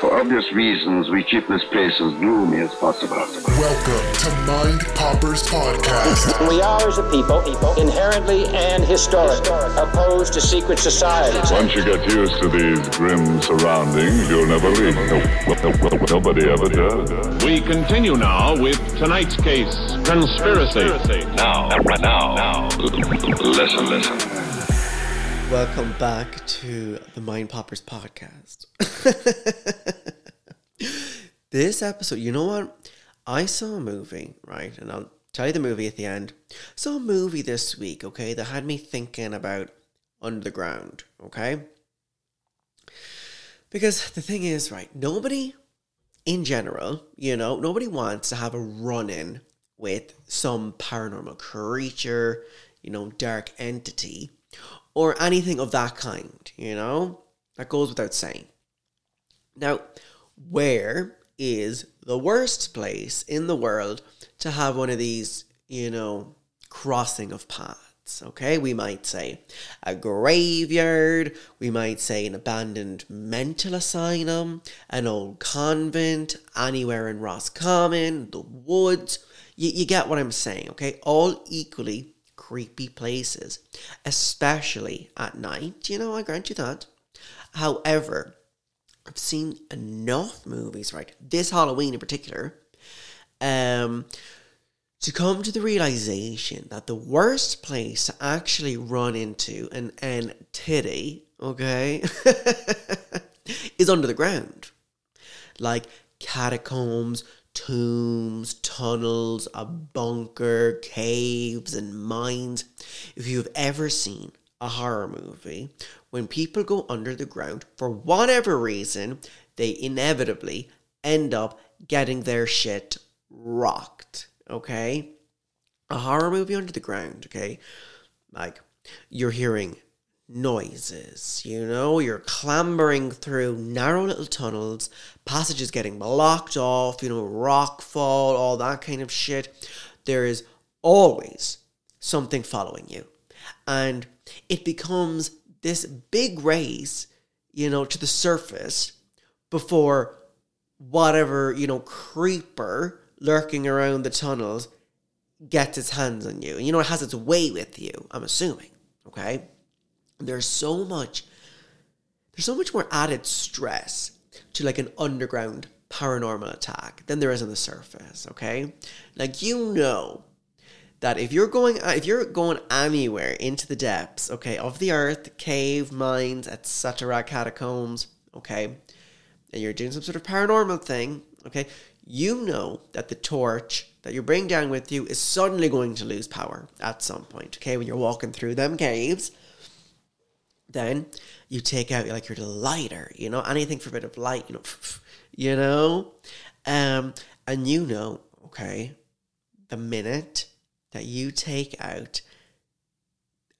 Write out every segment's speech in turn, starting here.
For obvious reasons, we keep this place as gloomy as possible. Welcome to Mind Poppers Podcast. We are, as a people, inherently and historically opposed to secret societies. Once you get used to these grim surroundings, you'll never leave. No, no, no, nobody ever does. We continue now with tonight's case, conspiracy. Now, now, now, listen, listen. Welcome back to the Mind Poppers podcast. this episode, you know what? I saw a movie, right? And I'll tell you the movie at the end. Saw a movie this week, okay, that had me thinking about Under the Ground, okay? Because the thing is, right, nobody in general, you know, nobody wants to have a run in with some paranormal creature, you know, dark entity or anything of that kind, you know? That goes without saying. Now, where is the worst place in the world to have one of these, you know, crossing of paths? Okay, we might say a graveyard, we might say an abandoned mental asylum, an old convent, anywhere in Roscommon, the woods. You, you get what I'm saying, okay? All equally creepy places, especially at night. You know, I grant you that. However, I've seen enough movies, right? This Halloween in particular, um, to come to the realization that the worst place to actually run into an entity, okay, is under the ground. Like catacombs, tombs, tunnels, a bunker, caves, and mines. If you've ever seen a horror movie, when people go under the ground, for whatever reason, they inevitably end up getting their shit rocked. Okay? A horror movie under the ground, okay? Like, you're hearing noises, you know, you're clambering through narrow little tunnels, passages getting blocked off, you know, rock fall, all that kind of shit. There is always something following you. And it becomes this big race, you know, to the surface before whatever, you know, creeper lurking around the tunnels gets its hands on you. You know, it has its way with you, I'm assuming. Okay? There's so much there's so much more added stress to like an underground paranormal attack than there is on the surface okay? Like you know that if you're going uh, if you're going anywhere into the depths okay of the earth cave mines etc catacombs okay and you're doing some sort of paranormal thing okay you know that the torch that you're bringing down with you is suddenly going to lose power at some point okay when you're walking through them caves then you take out like your lighter, you know, anything for a bit of light, you know, you know, um, and you know, okay, the minute that you take out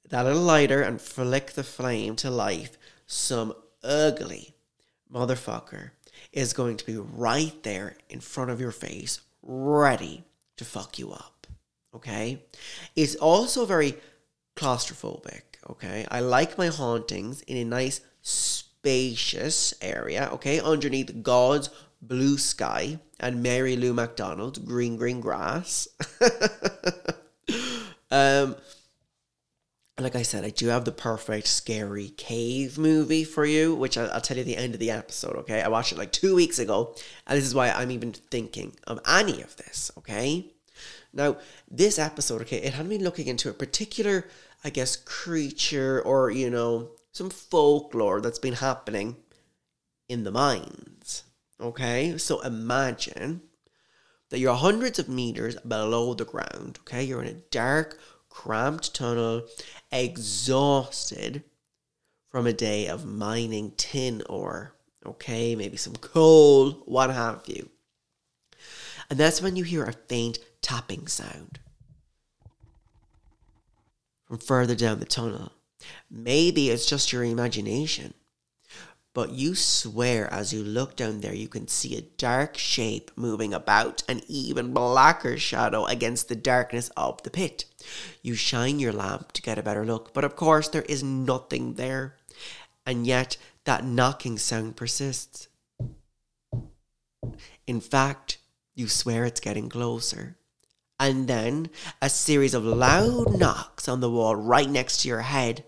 that little lighter and flick the flame to life, some ugly motherfucker is going to be right there in front of your face, ready to fuck you up. Okay? It's also very claustrophobic okay? I like my hauntings in a nice, spacious area, okay? Underneath God's blue sky and Mary Lou McDonald's green, green grass. um, like I said, I do have the perfect scary cave movie for you, which I'll, I'll, tell you at the end of the episode, okay? I watched it like two weeks ago, and this is why I'm even thinking of any of this, okay? Now, this episode, okay, it had me looking into a particular I guess, creature or, you know, some folklore that's been happening in the mines. Okay? So imagine that you're hundreds of meters below the ground. Okay? You're in a dark, cramped tunnel, exhausted, from a day of mining tin ore, okay, maybe some coal, what have you. And that's when you hear a faint tapping sound from further down the tunnel. Maybe it's just your imagination, but you swear as you look down there you can see a dark shape moving about, an even blacker shadow against the darkness of the pit. You shine your lamp to get a better look, but of course there is nothing there, and yet that knocking sound persists. In fact, you swear it's getting closer. And then a series of loud knocks on the wall right next to your head.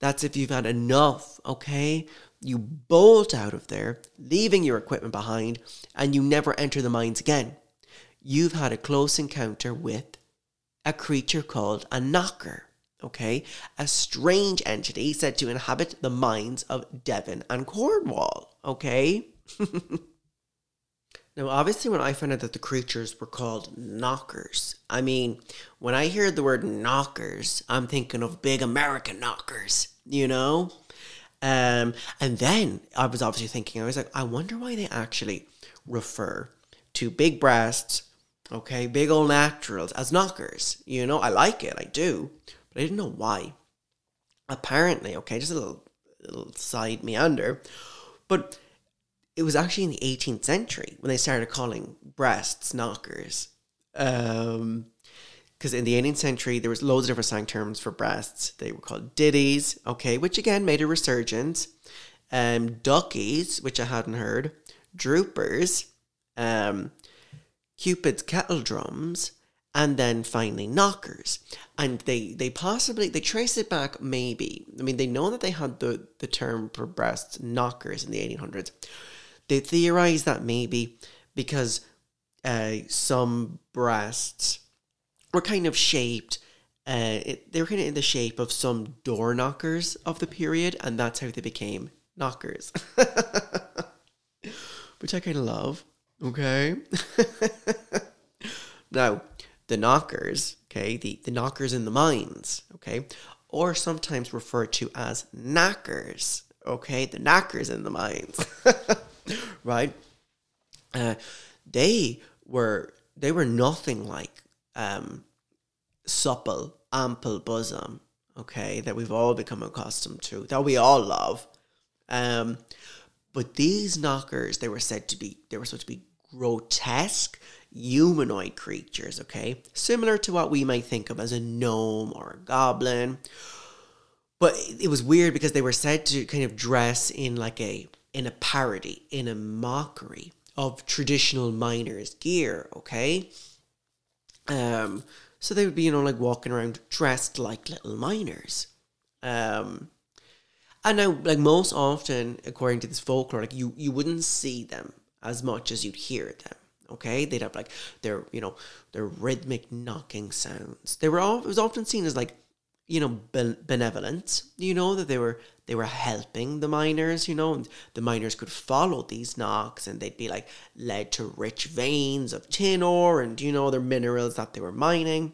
That's if you've had enough, okay? You bolt out of there, leaving your equipment behind, and you never enter the mines again. You've had a close encounter with a creature called a knocker, okay? A strange entity said to inhabit the mines of Devon and Cornwall, okay? Now, obviously, when I found out that the creatures were called knockers, I mean, when I hear the word knockers, I'm thinking of big American knockers, you know? Um, and then I was obviously thinking, I was like, I wonder why they actually refer to big breasts, okay, big old naturals as knockers. You know, I like it, I do, but I didn't know why. Apparently, okay, just a little, little side meander, but it was actually in the 18th century when they started calling breasts knockers. Um, because in the 18th century there was loads of different slang terms for breasts. They were called ditties, okay, which again made a resurgence. Um, duckies, which I hadn't heard, droopers, um, Cupid's kettle drums, and then finally knockers. And they they possibly they trace it back maybe. I mean they know that they had the the term for breasts knockers in the 1800s. They theorize that maybe because uh, some breasts were kind of shaped. Uh, it, they were kind of in the shape of some door knockers of the period, and that's how they became knockers, which I kind of love. Okay. now, the knockers, okay, the, the knockers in the mines, okay, or sometimes referred to as knackers, okay, the knackers in the mines, right? Uh, they were they were nothing like um, supple, ample bosom, okay, that we've all become accustomed to, that we all love. Um, but these knockers, they were said to be, they were supposed to be grotesque humanoid creatures, okay, similar to what we might think of as a gnome or a goblin. But it was weird because they were said to kind of dress in like a in a parody, in a mockery of traditional miners' gear, okay? Um, so they would be, you know, like walking around dressed like little miners. Um, and now, like most often, according to this folklore, like you, you wouldn't see them as much as you'd hear them. Okay, they'd have like their, you know, their rhythmic knocking sounds. They were all it was often seen as like, you know, ben- benevolent. You know that they were they were helping the miners. You know, and the miners could follow these knocks, and they'd be like led to rich veins of tin ore and you know other minerals that they were mining.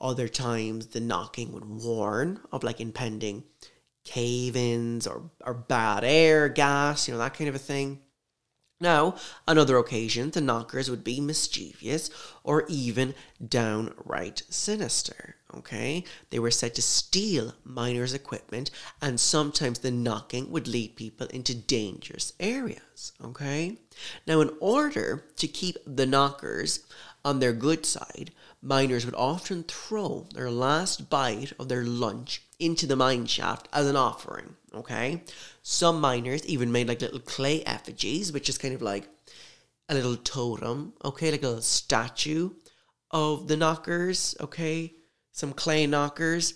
Other times, the knocking would warn of like impending cave-ins or or bad air, gas, you know that kind of a thing. Now, on other occasions, the knockers would be mischievous or even downright sinister. Okay, they were said to steal miners' equipment, and sometimes the knocking would lead people into dangerous areas. Okay, now, in order to keep the knockers on their good side, miners would often throw their last bite of their lunch into the mine shaft as an offering. Okay, some miners even made like little clay effigies, which is kind of like a little totem. Okay, like a little statue of the knockers. Okay, some clay knockers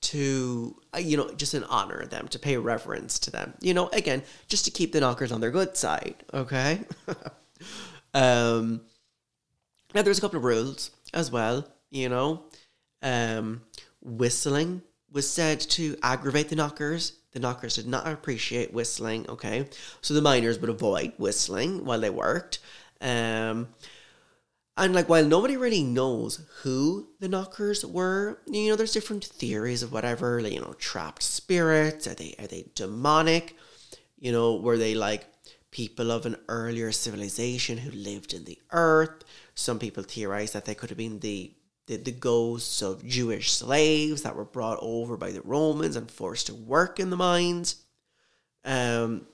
to uh, you know just in honor of them to pay reverence to them. You know again just to keep the knockers on their good side okay? Um now there's a couple of rules as well you know? Um whistling was said to aggravate the knockers. The knockers did not appreciate whistling okay? So the miners would avoid whistling while they worked. Um And like, while nobody really knows who the knockers were, you know, there's different theories of whatever, like, you know, trapped spirits. Are they are they demonic? You know, were they like people of an earlier civilization who lived in the earth? Some people theorize that they could have been the the, the ghosts of Jewish slaves that were brought over by the Romans and forced to work in the mines. Um,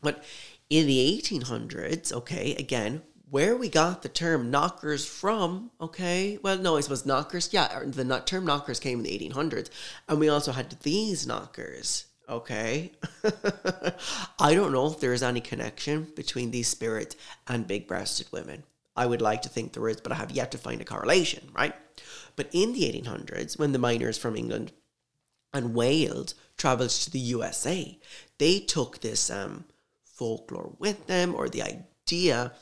but in the 1800s, okay, again, where we got the term knockers from, okay, well, no, I suppose knockers, yeah, the term knockers came in the 1800s, and we also had these knockers, okay? I don't know if there is any connection between these spirits and big breasted women. I would like to think there is, but I have yet to find a correlation, right? But in the 1800s, when the miners from England and Wales travelled to the USA, they took this um, folklore with them or the idea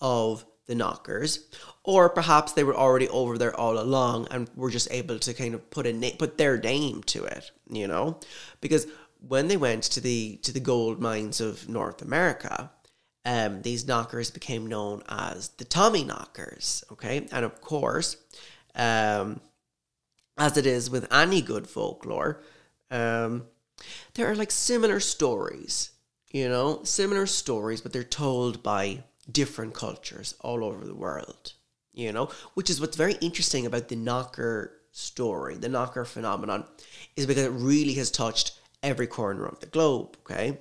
of the knockers, or perhaps they were already over there all along and were just able to kind of put a na- put their name to it, you know, because when they went to the to the gold mines of North America, um, these knockers became known as the Tommy knockers. Okay, and of course, um, as it is with any good folklore, um, there are like similar stories, you know, similar stories, but they're told by different cultures all over the world, you know, which is what's very interesting about the knocker story, the knocker phenomenon, is because it really has touched every corner of the globe, okay?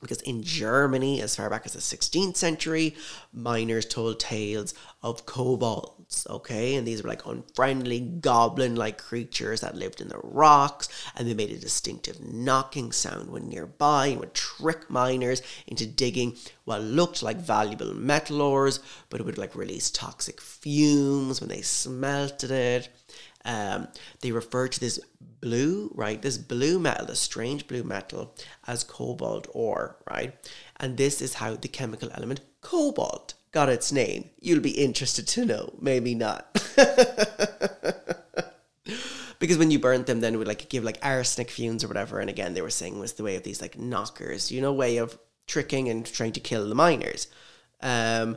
Because in Germany, as far back as the 16th century, miners told tales of kobolds, okay? And these were like unfriendly, goblin like creatures that lived in the rocks, and they made a distinctive knocking sound when nearby and would trick miners into digging what looked like valuable metal ores, but it would like release toxic fumes when they smelted it. Um, they refer to this blue, right? This blue metal, this strange blue metal, as cobalt ore, right? And this is how the chemical element cobalt got its name. You'll be interested to know, maybe not. because when you burnt them, then it would like give like arsenic fumes or whatever. And again, they were saying was the way of these like knockers, you know, way of tricking and trying to kill the miners. Um,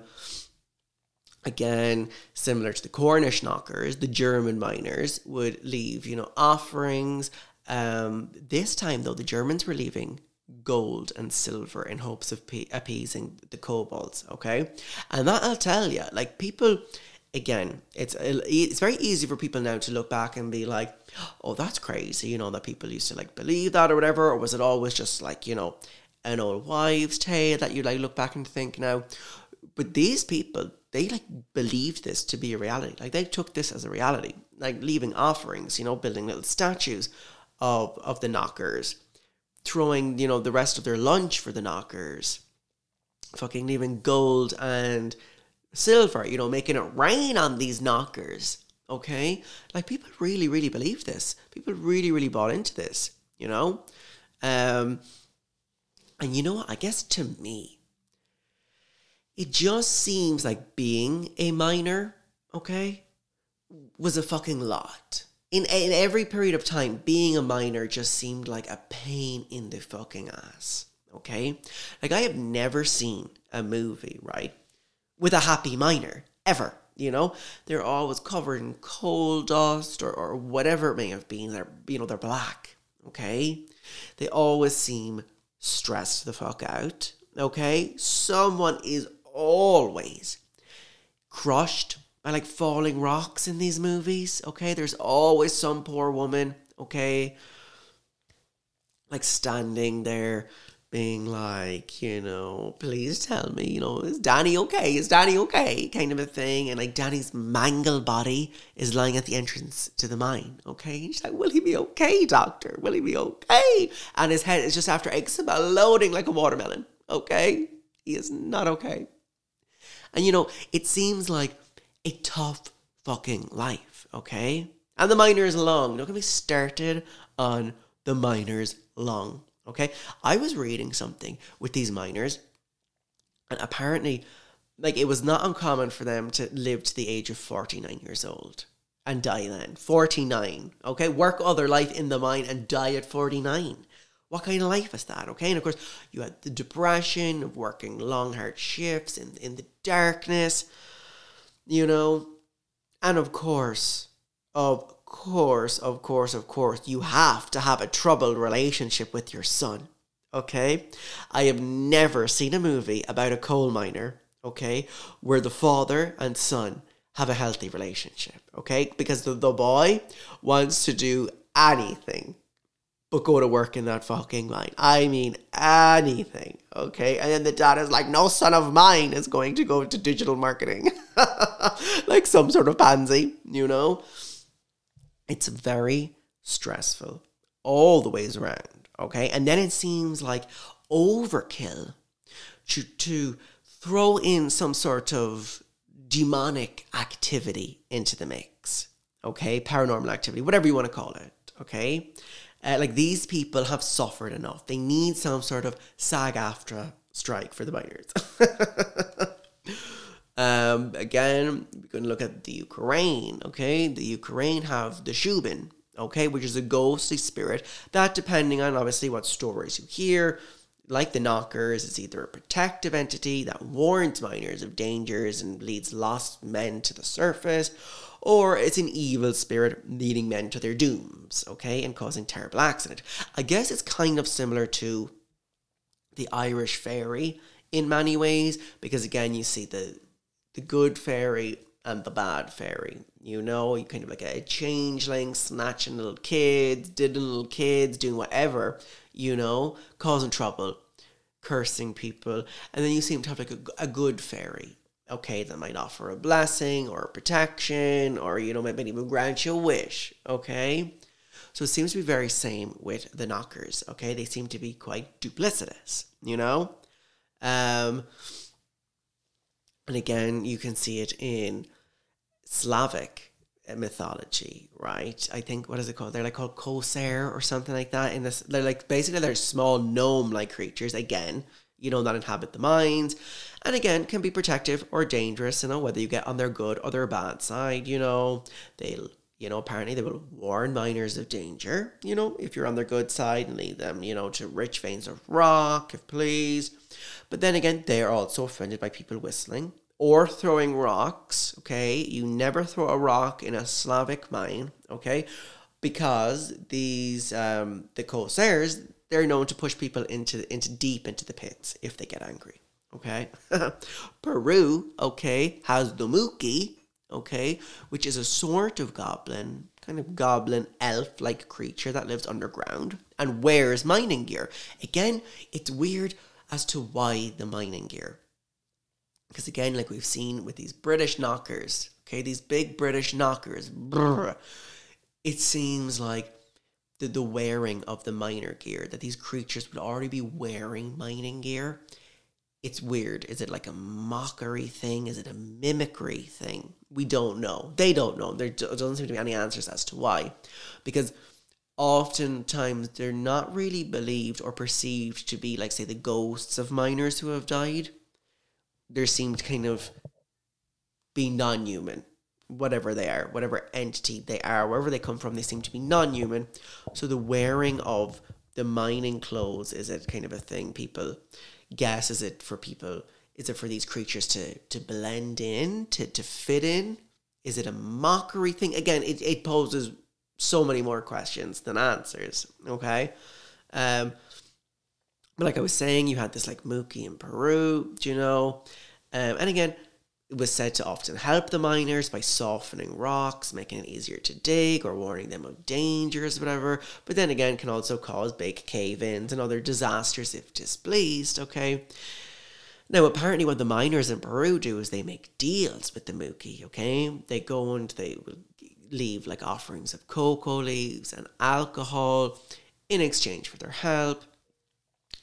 Again, similar to the Cornish knockers, the German miners would leave, you know, offerings. Um, this time, though, the Germans were leaving gold and silver in hopes of pe- appeasing the kobolds. Okay, and that I'll tell you, like people, again, it's uh, it's very easy for people now to look back and be like, "Oh, that's crazy," you know, that people used to like believe that or whatever, or was it always just like you know an old wives' tale that you like look back and think now? But these people, they like believed this to be a reality. Like they took this as a reality, like leaving offerings, you know, building little statues of of the knockers, throwing you know the rest of their lunch for the knockers, fucking leaving gold and silver, you know, making it rain on these knockers. Okay, like people really, really believe this. People really, really bought into this. You know, um, and you know what? I guess to me, it just seems like being a miner, okay, was a fucking lot. In, in every period of time, being a miner just seemed like a pain in the fucking ass, okay? Like, I have never seen a movie, right, with a happy miner, ever, you know? They're always covered in coal dust or, or whatever it may have been. They're, you know, they're black, okay? They always seem stressed the fuck out, okay? Someone is always crushed by like falling rocks in these movies. Okay, there's always some poor woman. Okay, like standing there being like, you know, please tell me, you know, is Danny okay? Is Danny okay? Kind of a thing. And like Danny's mangled body is lying at the entrance to the mine. Okay. And she's like, will he be okay, doctor? Will he be okay? And his head is just after exploding like a watermelon. Okay. He is not okay. And you know, it seems like a tough fucking life, okay? And the miners long. Don't get me started on the miners long, okay? I was reading something with these miners, and apparently, like, it was not uncommon for them to live to the age of 49 years old and die then. 49, okay? Work all their life in the mine and die at 49. What kind of life is that? Okay. And of course, you had the depression of working long, hard shifts in, in the darkness. You know? And of course, of course, of course, of course, you have to have a troubled relationship with your son. Okay? I have never seen a movie about a coal miner, okay, where the father and son have a healthy relationship, okay? Because the, the boy wants to do anything but go to work in that fucking mine. I mean, anything, okay? And then the dad is like, no son of mine is going to go to digital marketing. like some sort of pansy, you know? It's very stressful all the ways around, okay? And then it seems like overkill to, to throw in some sort of demonic activity into the mix, okay? Paranormal activity, whatever you want to call it, okay? Uh, like these people have suffered enough. They need some sort of SAG AFTRA strike for the miners. um, again, we're going to look at the Ukraine. Okay, the Ukraine have the Shubin. Okay, which is a ghostly spirit that, depending on obviously what stories you hear, like the knockers, is either a protective entity that warns miners of dangers and leads lost men to the surface, or it's an evil spirit leading men to their dooms, okay, and causing terrible accident. I guess it's kind of similar to the Irish fairy in many ways, because again, you see the the good fairy and the bad fairy. You know, you kind of like a changeling snatching little kids, diddling little kids, doing whatever, you know, causing trouble, cursing people. And then you seem to have like a, a good fairy, okay, that might offer a blessing or protection or, you know, maybe even grant you a wish, okay? So it seems to be very same with the knockers, okay? They seem to be quite duplicitous, you know? Um, and again, you can see it in Slavic mythology, right? I think what is it called? They're like called Corsair or something like that. In this, they're like basically they're small gnome-like creatures. Again, you know, that inhabit the mines, and again can be protective or dangerous. You know, whether you get on their good or their bad side. You know, they'll you know, apparently they will warn miners of danger, you know, if you're on their good side and lead them, you know, to rich veins of rock, if please. But then again, they are also offended by people whistling or throwing rocks, okay? You never throw a rock in a Slavic mine, okay? Because these, um, the Corsairs, they're known to push people into, into deep into the pits if they get angry, okay? Peru, okay, has the Muki, okay, which is a sort of goblin, kind of goblin elf like creature that lives underground and wears mining gear. Again, it's weird as to why the mining gear. Because again, like we've seen with these British knockers, okay, these big British knockers, brr, it seems like the, the wearing of the miner gear, that these creatures would already be wearing mining gear it's weird. Is it like a mockery thing? Is it a mimicry thing? We don't know. They don't know. There doesn't seem to be any answers as to why. Because oftentimes they're not really believed or perceived to be, like, say, the ghosts of miners who have died. There seem to kind of be non human, whatever they are, whatever entity they are, wherever they come from, they seem to be non human. So the wearing of the mining clothes is a kind of a thing people guess is it for people is it for these creatures to to blend in to to fit in? Is it a mockery thing? Again it, it poses so many more questions than answers okay? Um but like i was saying you had this like Muki in peru you know? Um, and again was said to often help the miners by softening rocks, making it easier to dig, or warning them of dangers, whatever. But then again, can also cause big cave ins and other disasters if displeased, okay? Now, apparently, what the miners in Peru do is they make deals with the Muki, okay? They go and they will leave like offerings of cocoa leaves and alcohol in exchange for their help.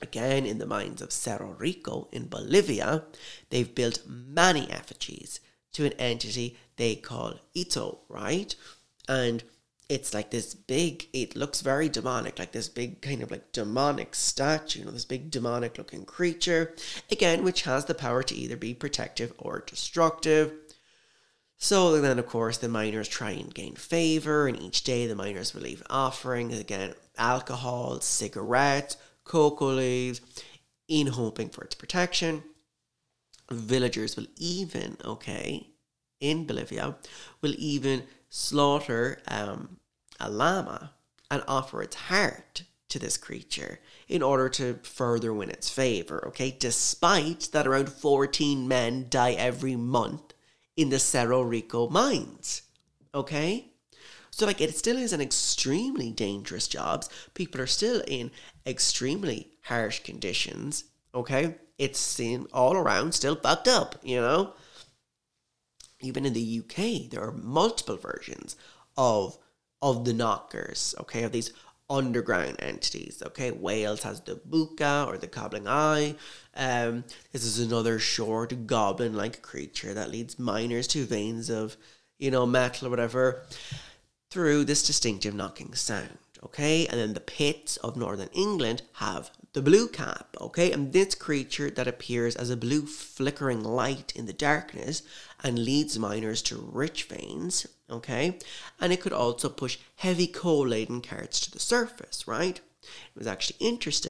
Again, in the mines of Cerro Rico in Bolivia, they've built many effigies to an entity they call Ito, right? And it's like this big, it looks very demonic, like this big kind of like demonic statue, you know, this big demonic looking creature, again, which has the power to either be protective or destructive. So then, of course, the miners try and gain favor, and each day the miners will leave offerings again, alcohol, cigarettes, cocoa leaves in hoping for its protection. Villagers will even, okay, in Bolivia will even slaughter um, a llama and offer its heart to this creature in order to further win its favor, okay? Despite that around 14 men die every month in the Cerro Rico mines, okay? So, like, it still is an extremely dangerous job. People are still in extremely harsh conditions, okay? It's seen all around, still fucked up, you know? Even in the UK, there are multiple versions of of the knockers, okay, of these underground entities. Okay, Wales has the Bwca or the Coblynau. Um, this is another short goblin-like creature that leads miners to veins of, you know, metal or whatever through this distinctive knocking sound. Okay, and then the pits of northern England have the blue cap. Okay, and this creature that appears as a blue flickering light in the darkness and leads miners to rich veins. Okay, and it could also push heavy coal laden carts to the surface. Right, it was actually interesting.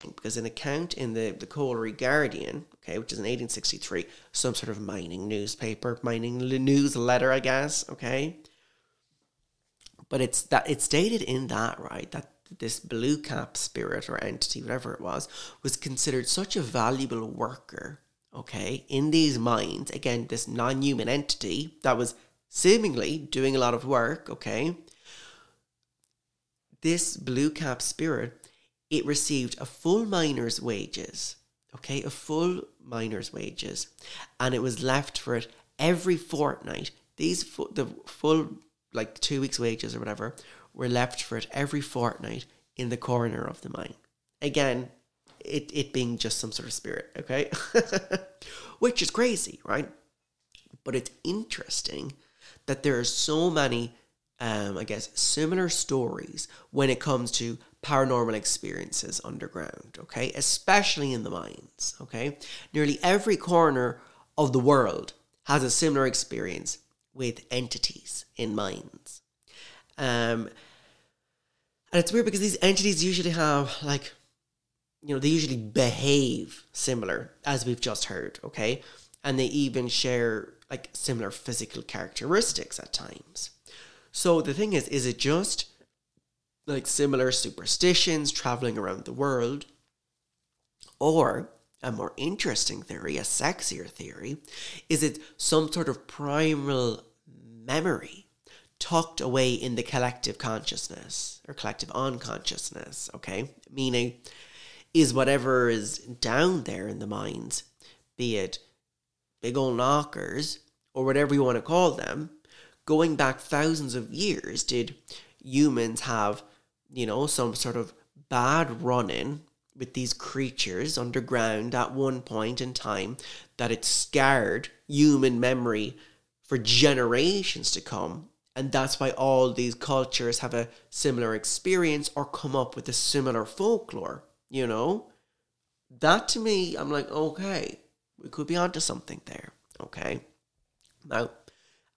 Because an account in the, the Colliery Guardian, okay, which is in 1863, some sort of mining newspaper, mining newsletter, I guess, okay? But it's that it's stated in that, right, that this blue cap spirit or entity, whatever it was, was considered such a valuable worker, okay, in these mines. Again, this non human entity that was seemingly doing a lot of work, okay. This blue cap spirit, it received a full miner's wages, okay, a full miner's wages, and it was left for it every fortnight. These fu- the full like two weeks' wages or whatever were left for it every fortnight in the corner of the mine. Again, it, it being just some sort of spirit, okay? Which is crazy, right? But it's interesting that there are so many, um, I guess, similar stories when it comes to paranormal experiences underground, okay? Especially in the mines, okay? Nearly every corner of the world has a similar experience with entities in mines. Um, and it's weird because these entities usually have, like, you know, they usually behave similar, as we've just heard, okay? And they even share, like, similar physical characteristics at times. So the thing is, is it just like similar superstitions traveling around the world? Or a more interesting theory, a sexier theory, is it some sort of primal memory tucked away in the collective consciousness or collective unconsciousness, okay? Meaning, is whatever is down there in the minds, be it big old knockers or whatever you want to call them, going back thousands of years, did humans have, you know, some sort of bad run in with these creatures underground at one point in time that it scarred human memory for generations to come. And that's why all these cultures have a similar experience or come up with a similar folklore, you know? That to me, I'm like, okay, we could be onto something there, okay? Now,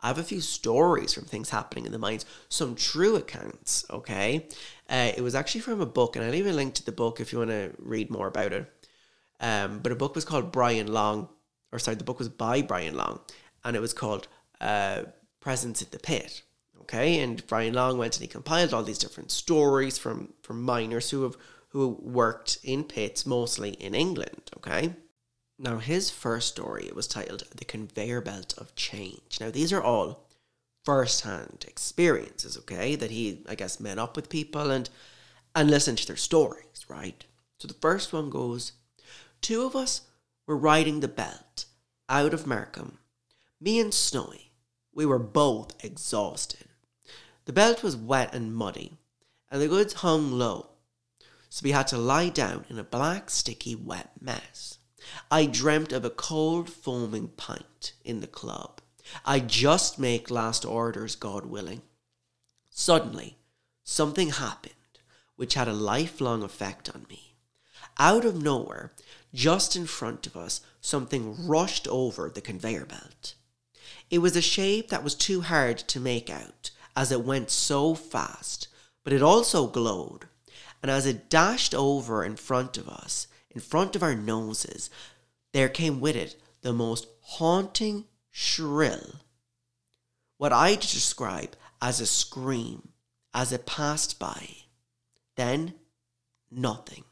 I have a few stories from things happening in the mines, some true accounts, okay? Uh, it was actually from a book, and I'll leave a link to the book if you want to read more about it. Um, but a book was called Brian Long, or sorry, the book was by Brian Long, and it was called uh, Presence at the Pit. Okay, and Brian Long went and he compiled all these different stories from from miners who have who worked in pits, mostly in England. Okay, Now, his first story was titled "The Conveyor Belt of Change." Now, these are all first-hand experiences, okay? That he, I guess, met up with people and and listened to their stories, right? So the first one goes: Two of us were riding the belt out of Markham. Me and Snowy. We were both exhausted. The belt was wet and muddy, and the goods hung low, so we had to lie down in a black, sticky, wet mess. I dreamt of a cold, foaming pint in the club. I just make last orders, God willing. Suddenly, something happened which had a lifelong effect on me. Out of nowhere, just in front of us, something rushed over the conveyor belt. It was a shape that was too hard to make out, as it went so fast, but it also glowed. And as it dashed over in front of us, in front of our noses, there came with it the most haunting shrill, what I'd describe as a scream, as it passed by. Then, nothing.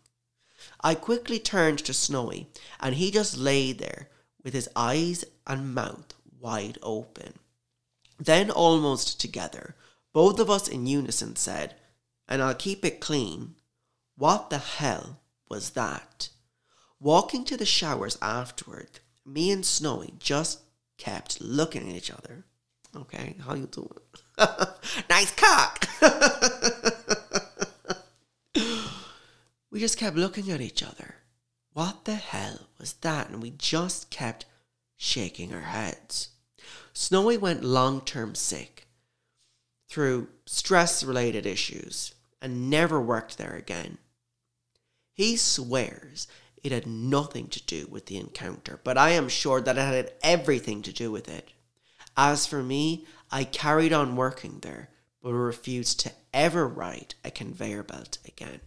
I quickly turned to Snowy, and he just lay there with his eyes and mouth wide open. Then, almost together, both of us in unison said, and I'll keep it clean, What the hell was that? Walking to the showers afterward, me and Snowy just kept looking at each other. Okay, how you doing? nice cock! we just kept looking at each other. What the hell was that? And we just kept shaking our heads. Snowy went long term sick through stress related issues and never worked there again. He swears it had nothing to do with the encounter, but I am sure that it had everything to do with it. As for me, I carried on working there, but refused to ever ride a conveyor belt again.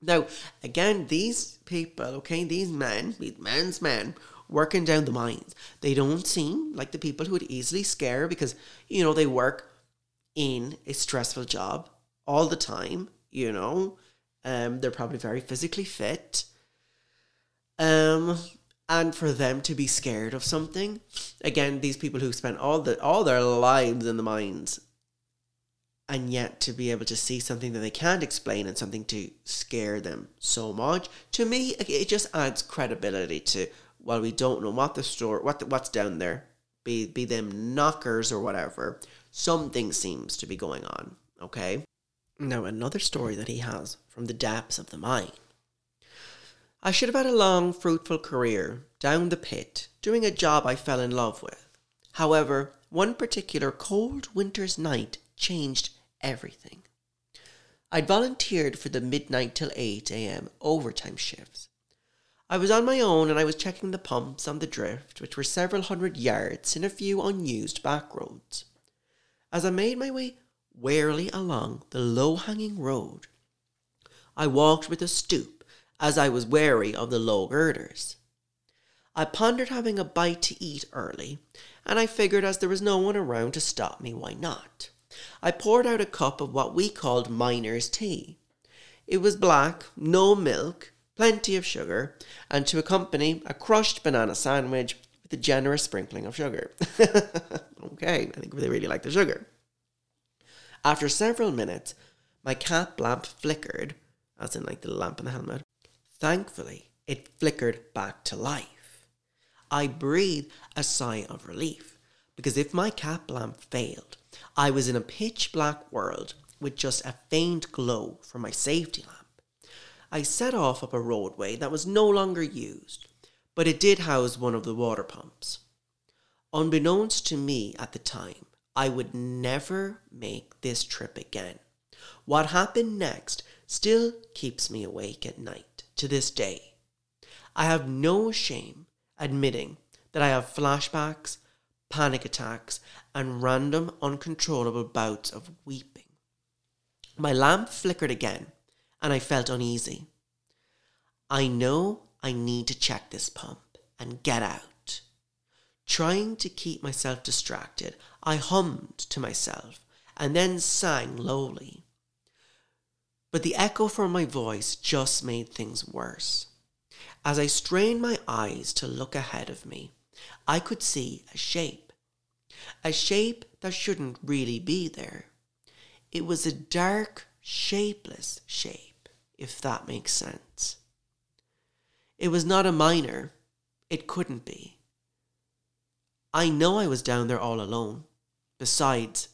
Now, again, these people, okay, these men, these men's men, working down the mines, they don't seem like the people who would easily scare because, you know, they work in a stressful job all the time, you know. Um, they're probably very physically fit. Um, and for them to be scared of something, again, these people who spent all the all their lives in the mines, and yet to be able to see something that they can't explain and something to scare them so much, to me, it just adds credibility to. While we don't know what the store, what the, what's down there, be be them knockers or whatever, something seems to be going on. Okay. Now another story that he has from the depths of the mine. I should have had a long, fruitful career down the pit, doing a job I fell in love with. However, one particular cold winter's night changed everything. I'd volunteered for the midnight till 8 a.m. overtime shifts. I was on my own and I was checking the pumps on the drift, which were several hundred yards in a few unused back roads. As I made my way warily along the low hanging road, I walked with a stoop as I was wary of the low girders. I pondered having a bite to eat early, and I figured as there was no one around to stop me, why not? I poured out a cup of what we called miner's tea. It was black, no milk, plenty of sugar, and to accompany a crushed banana sandwich with a generous sprinkling of sugar. okay, I think they really like the sugar. After several minutes, my cap lamp flickered, as in like the lamp in the helmet, Thankfully, it flickered back to life. I breathed a sigh of relief because if my cap lamp failed, I was in a pitch black world with just a faint glow from my safety lamp. I set off up a roadway that was no longer used, but it did house one of the water pumps. Unbeknownst to me at the time, I would never make this trip again. What happened next still keeps me awake at night to this day. I have no shame admitting that I have flashbacks, panic attacks, and random uncontrollable bouts of weeping. My lamp flickered again, and I felt uneasy. I know I need to check this pump and get out. Trying to keep myself distracted, I hummed to myself and then sang lowly but the echo from my voice just made things worse. As I strained my eyes to look ahead of me, I could see a shape. A shape that shouldn't really be there. It was a dark, shapeless shape, if that makes sense. It was not a miner. It couldn't be. I know I was down there all alone. Besides,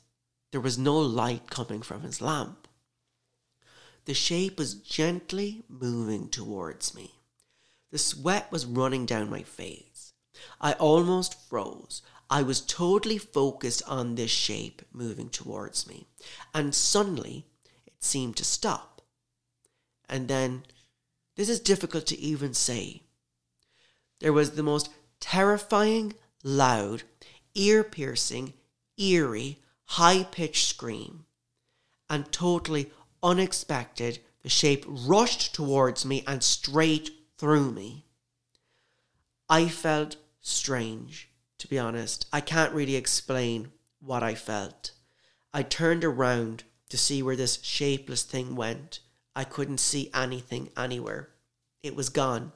there was no light coming from his lamp. The shape was gently moving towards me. The sweat was running down my face. I almost froze. I was totally focused on this shape moving towards me. And suddenly, it seemed to stop. And then, this is difficult to even say. There was the most terrifying, loud, ear piercing, eerie, high pitched scream. And totally unexpected, the shape rushed towards me and straight through me. I felt strange, to be honest. I can't really explain what I felt. I turned around to see where this shapeless thing went. I couldn't see anything anywhere. It was gone.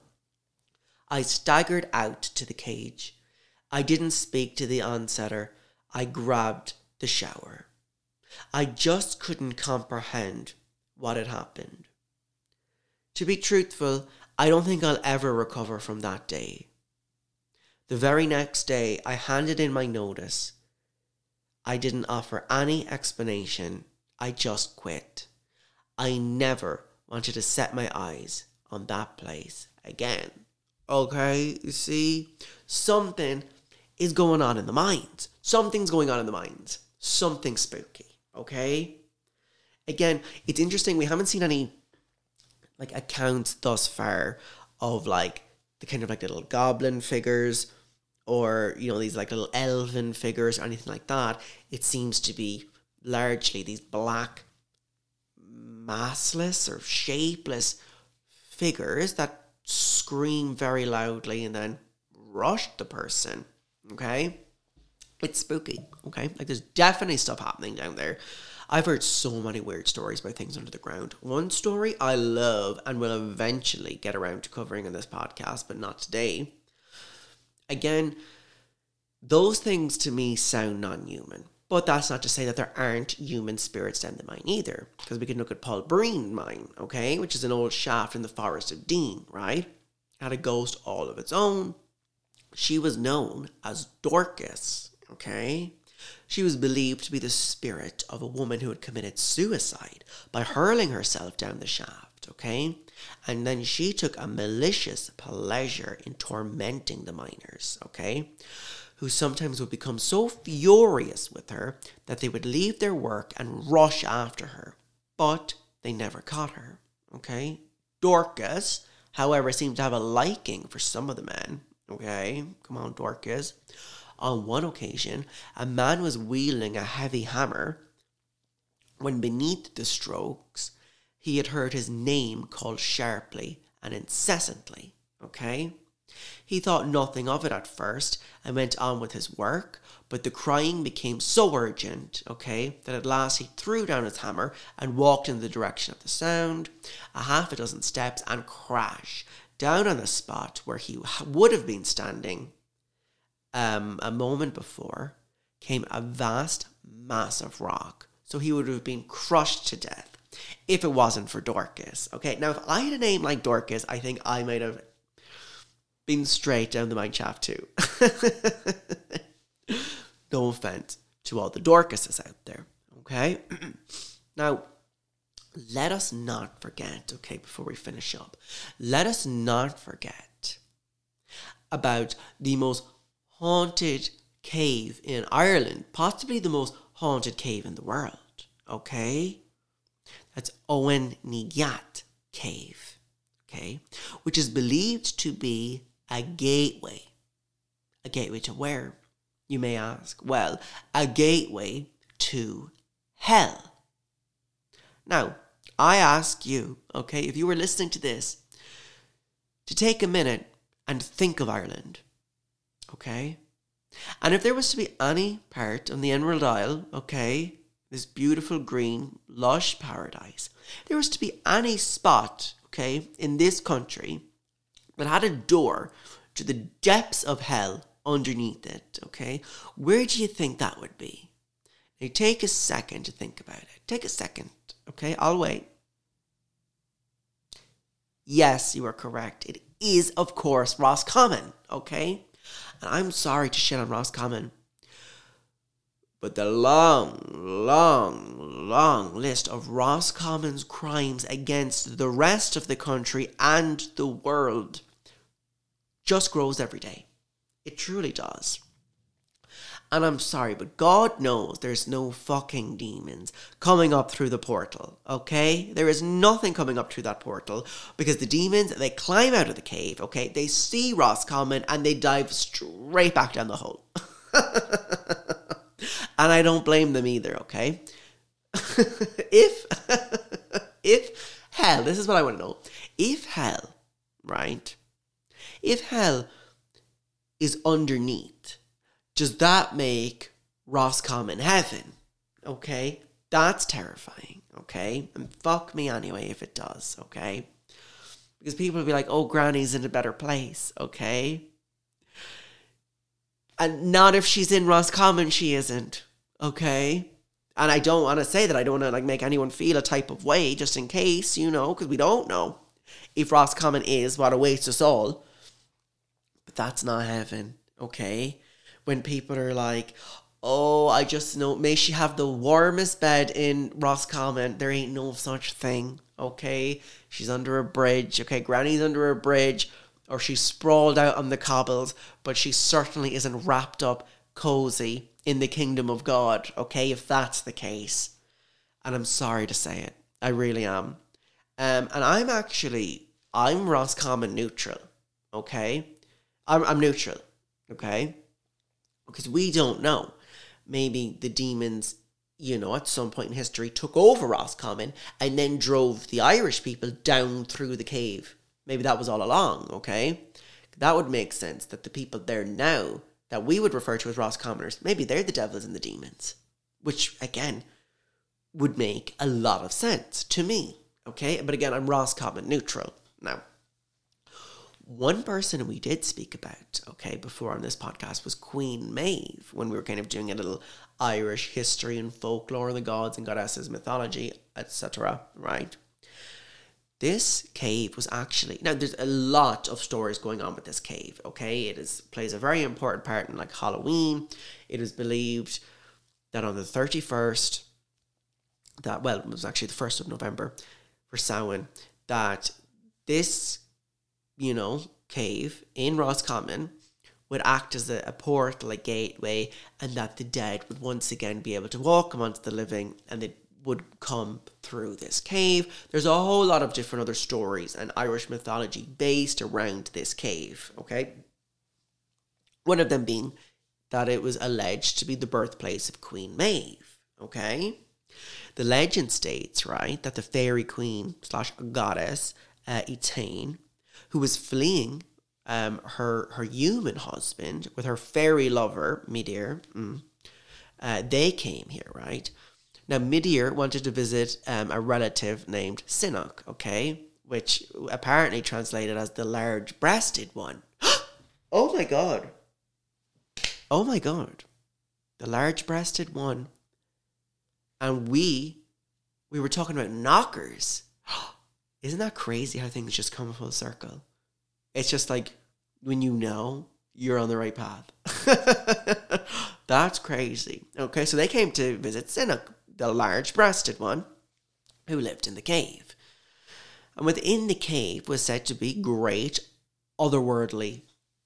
I staggered out to the cage. I didn't speak to the onsetter. I grabbed the shower. I just couldn't comprehend what had happened. To be truthful, I don't think I'll ever recover from that day. The very next day, I handed in my notice. I didn't offer any explanation. I just quit. I never wanted to set my eyes on that place again. Okay, you see, something is going on in the minds. Something's going on in the minds. Something spooky. Okay? Again, it's interesting. We haven't seen any like accounts thus far of like the kind of like little goblin figures or you know these like little elven figures or anything like that. It seems to be largely these black, massless or shapeless figures that scream very loudly and then rush the person. Okay, it's spooky. Okay, like there's definitely stuff happening down there. I've heard so many weird stories about things under the ground. One story I love and will eventually get around to covering in this podcast, but not today. Again, those things to me sound non human. But that's not to say that there aren't human spirits down the mine either. Because we can look at Paul Breen mine, okay, which is an old shaft in the forest of Dean, right? Had a ghost all of its own. She was known as Dorcas, okay? She was believed to be the spirit of a woman who had committed suicide by hurling herself down the shaft, okay? And then she took a malicious pleasure in tormenting the miners, okay? Who sometimes would become so furious with her that they would leave their work and rush after her. But they never caught her, okay? Dorcas, however, seemed to have a liking for some of the men, okay? Come on, Dorcas on one occasion, a man was wielding a heavy hammer when beneath the strokes he had heard his name called sharply and incessantly. Okay? He thought nothing of it at first and went on with his work, but the crying became so urgent, okay, that at last he threw down his hammer and walked in the direction of the sound, a half a dozen steps, and crash down on the spot where he would have been standing um, a moment before came a vast mass of rock. So he would have been crushed to death if it wasn't for Dorcas. Okay, now if I had a name like Dorcas, I think I might have been straight down the mine shaft too. no offense to all the Dorcases out there. Okay, now let us not forget. Okay, before we finish up, let us not forget about the most haunted cave in Ireland, possibly the most haunted cave in the world. Okay? That's Oweynagat Cave. Okay? Which is believed to be a gateway. A gateway to where? You may ask. Well, a gateway to hell. Now, I ask you, okay, if you were listening to this, to take a minute and think of Ireland okay? And if there was to be any part on the Emerald Isle, okay, this beautiful green, lush paradise, there was to be any spot, okay, in this country that had a door to the depths of hell underneath it, okay, where do you think that would be? Now take a second to think about it. Take a second, okay? I'll wait. Yes, you are correct. It is, of course, Roscommon, okay? And I'm sorry to shit on Roscommon. But the long, long, long list of Roscommon's crimes against the rest of the country and the world just grows every day. It truly does. And I'm sorry, but God knows there's no fucking demons coming up through the portal, okay? There is nothing coming up through that portal because the demons, they climb out of the cave, okay? They see Roscommon and they dive straight back down the hole. and I don't blame them either, okay? if, if hell, this is what I want to know. If hell, right? If hell is underneath, does that make Roscommon heaven? Okay, that's terrifying. Okay, and fuck me anyway if it does. Okay, because people will be like, "Oh, Granny's in a better place." Okay, and not if she's in Roscommon, she isn't. Okay. And I don't want to say that I don't want to like make anyone feel a type of way, just in case, you know, because we don't know if Roscommon is what awaits us all. But that's not heaven, okay? When people are like, oh, I just know, may she have the warmest bed in Roscommon. There ain't no such thing, okay? She's under a bridge, okay? Granny's under a bridge, or she's sprawled out on the cobbles, but she certainly isn't wrapped up cozy in the kingdom of God, okay? If that's the case. And I'm sorry to say it. I really am. Um, and I'm actually, I'm Roscommon neutral, okay? I'm, I'm neutral, okay? Because we don't know. Maybe the demons, you know, at some point in history took over Roscommon and then drove the Irish people down through the cave. Maybe that was all along, okay? That would make sense that the people there now that we would refer to as Roscommoners, maybe they're the devils and the demons. Which, again, would make a lot of sense to me, okay? But again, I'm Roscommon neutral. Now, one person we did speak about, okay, before on this podcast was Queen Maeve, when we were kind of doing a little Irish history and folklore, and the gods and goddesses, mythology, etc., right? This cave was actually now there's a lot of stories going on with this cave, okay? It is plays a very important part in like Halloween. It is believed that on the 31st, that well, it was actually the first of November for Samhain, that this you know, cave in Roscommon would act as a, a, portal, a gateway, and that the dead would once again be able to walk amongst the living and they would come through this cave. There's a whole lot of different other stories and Irish mythology based around this cave, okay? One of them being that it was alleged to be the birthplace of Queen Maeve, okay? The legend states, right, that the fairy queen slash goddess uh, Etain who was fleeing um, her her human husband with her fairy lover Midir. Mm, uh, they came here, right? Now Midir wanted to visit um, a relative named Sinnoch, okay, which apparently translated as the large-breasted one. oh my god! Oh my god! The large-breasted one. And we, we were talking about knockers. Isn't that crazy how things just come full circle? It's just like when you know you're on the right path. That's crazy. Okay, so they came to visit Sinnoch, the large breasted one, who lived in the cave. And within the cave was said to be great otherworldly,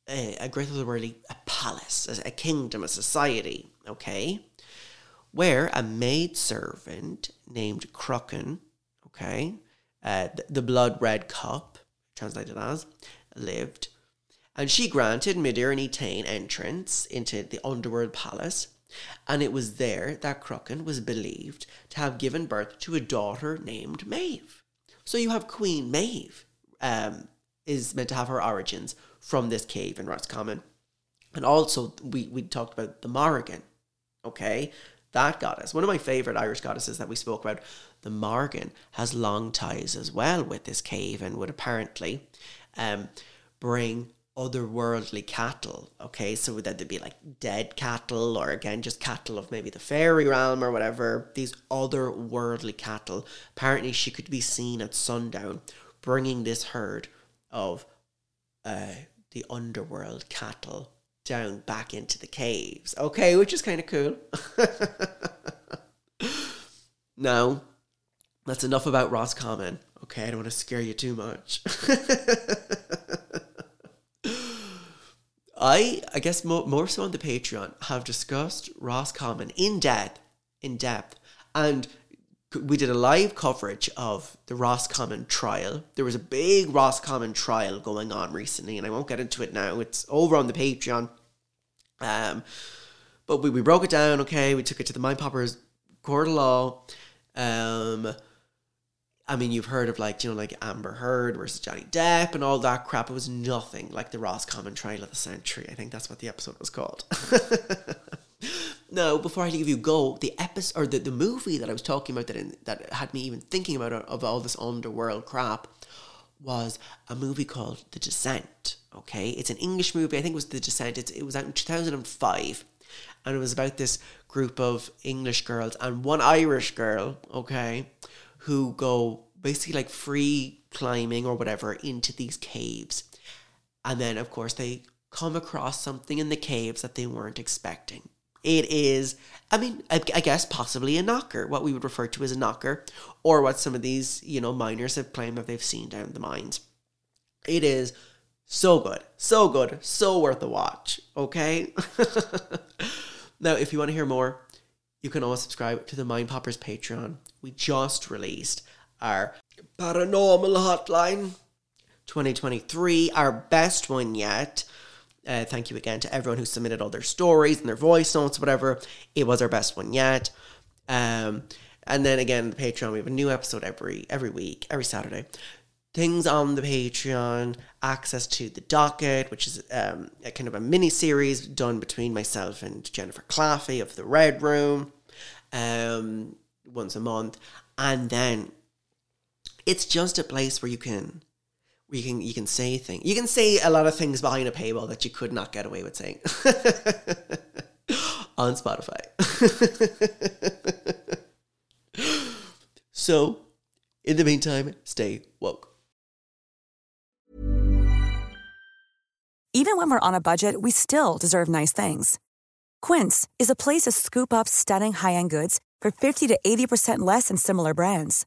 a, a great otherworldly a palace, a, a kingdom, a society, okay? Where a maid servant named Crochen, okay, uh, the, blood red cup, translated as, lived, and she granted Midir and Etain entrance into the underworld palace, and it was there that Crochen was believed to have given birth to a daughter named Maeve. So you have Queen Maeve, um, is meant to have her origins from this cave in Roscommon. And also, we, we talked about the Morrigan, okay? That goddess, one of my favourite Irish goddesses that we spoke about, the Morrigan, has long ties as well with this cave and would apparently um, bring otherworldly cattle. Okay, so that they'd be like dead cattle, or again, just cattle of maybe the fairy realm or whatever. These otherworldly cattle. Apparently, she could be seen at sundown bringing this herd of uh, the underworld cattle down back into the caves. Okay, which is kind of cool. now, that's enough about Roscommon. Okay, I don't want to scare you too much. I, I guess more, more so on the Patreon, have discussed Roscommon in depth, in depth, and we did a live coverage of the Roscommon trial. There was a big Roscommon trial going on recently, and I won't get into it now. It's over on the Patreon. Um, but we, we broke it down. Okay, we took it to the Mind Poppers Court of Law. Um, I mean, you've heard of like, you know, like Amber Heard versus Johnny Depp and all that crap. It was nothing like the Roscommon trial of the century. I think that's what the episode was called. no, before I leave you go, the episode or the, the movie that I was talking about that in, that had me even thinking about uh, of all this underworld crap was a movie called The Descent. Okay, it's an English movie. I think it was The Descent. It's, it was out in two thousand and five, and it was about this group of English girls and one Irish girl. Okay, who go basically like free climbing or whatever into these caves. And then, of course, they come across something in the caves that they weren't expecting. It is, I mean, I, I, guess possibly a knocker, what we would refer to as a knocker, or what some of these, you know, miners have claimed that they've seen down the mines. It is so good, so good, so worth a watch, okay? now, if you want to hear more, you can always subscribe to the Mind Poppers Patreon. We just released our paranormal hotline 2023, our best one yet. Uh, thank you again to everyone who submitted all their stories and their voice notes, whatever. It was our best one yet. Um, and then again, the Patreon, we have a new episode every every week, every Saturday. Things on the Patreon, access to the docket, which is um, a kind of a mini series done between myself and Jennifer Claffey of the Red Room, um, once a month, and then it's just a place where you can you can you can say things. You can say a lot of things behind a paywall that you could not get away with saying on Spotify. so, in the meantime, stay woke. Even when we're on a budget, we still deserve nice things. Quince is a place to scoop up stunning high-end goods for 50 to 80% less than similar brands.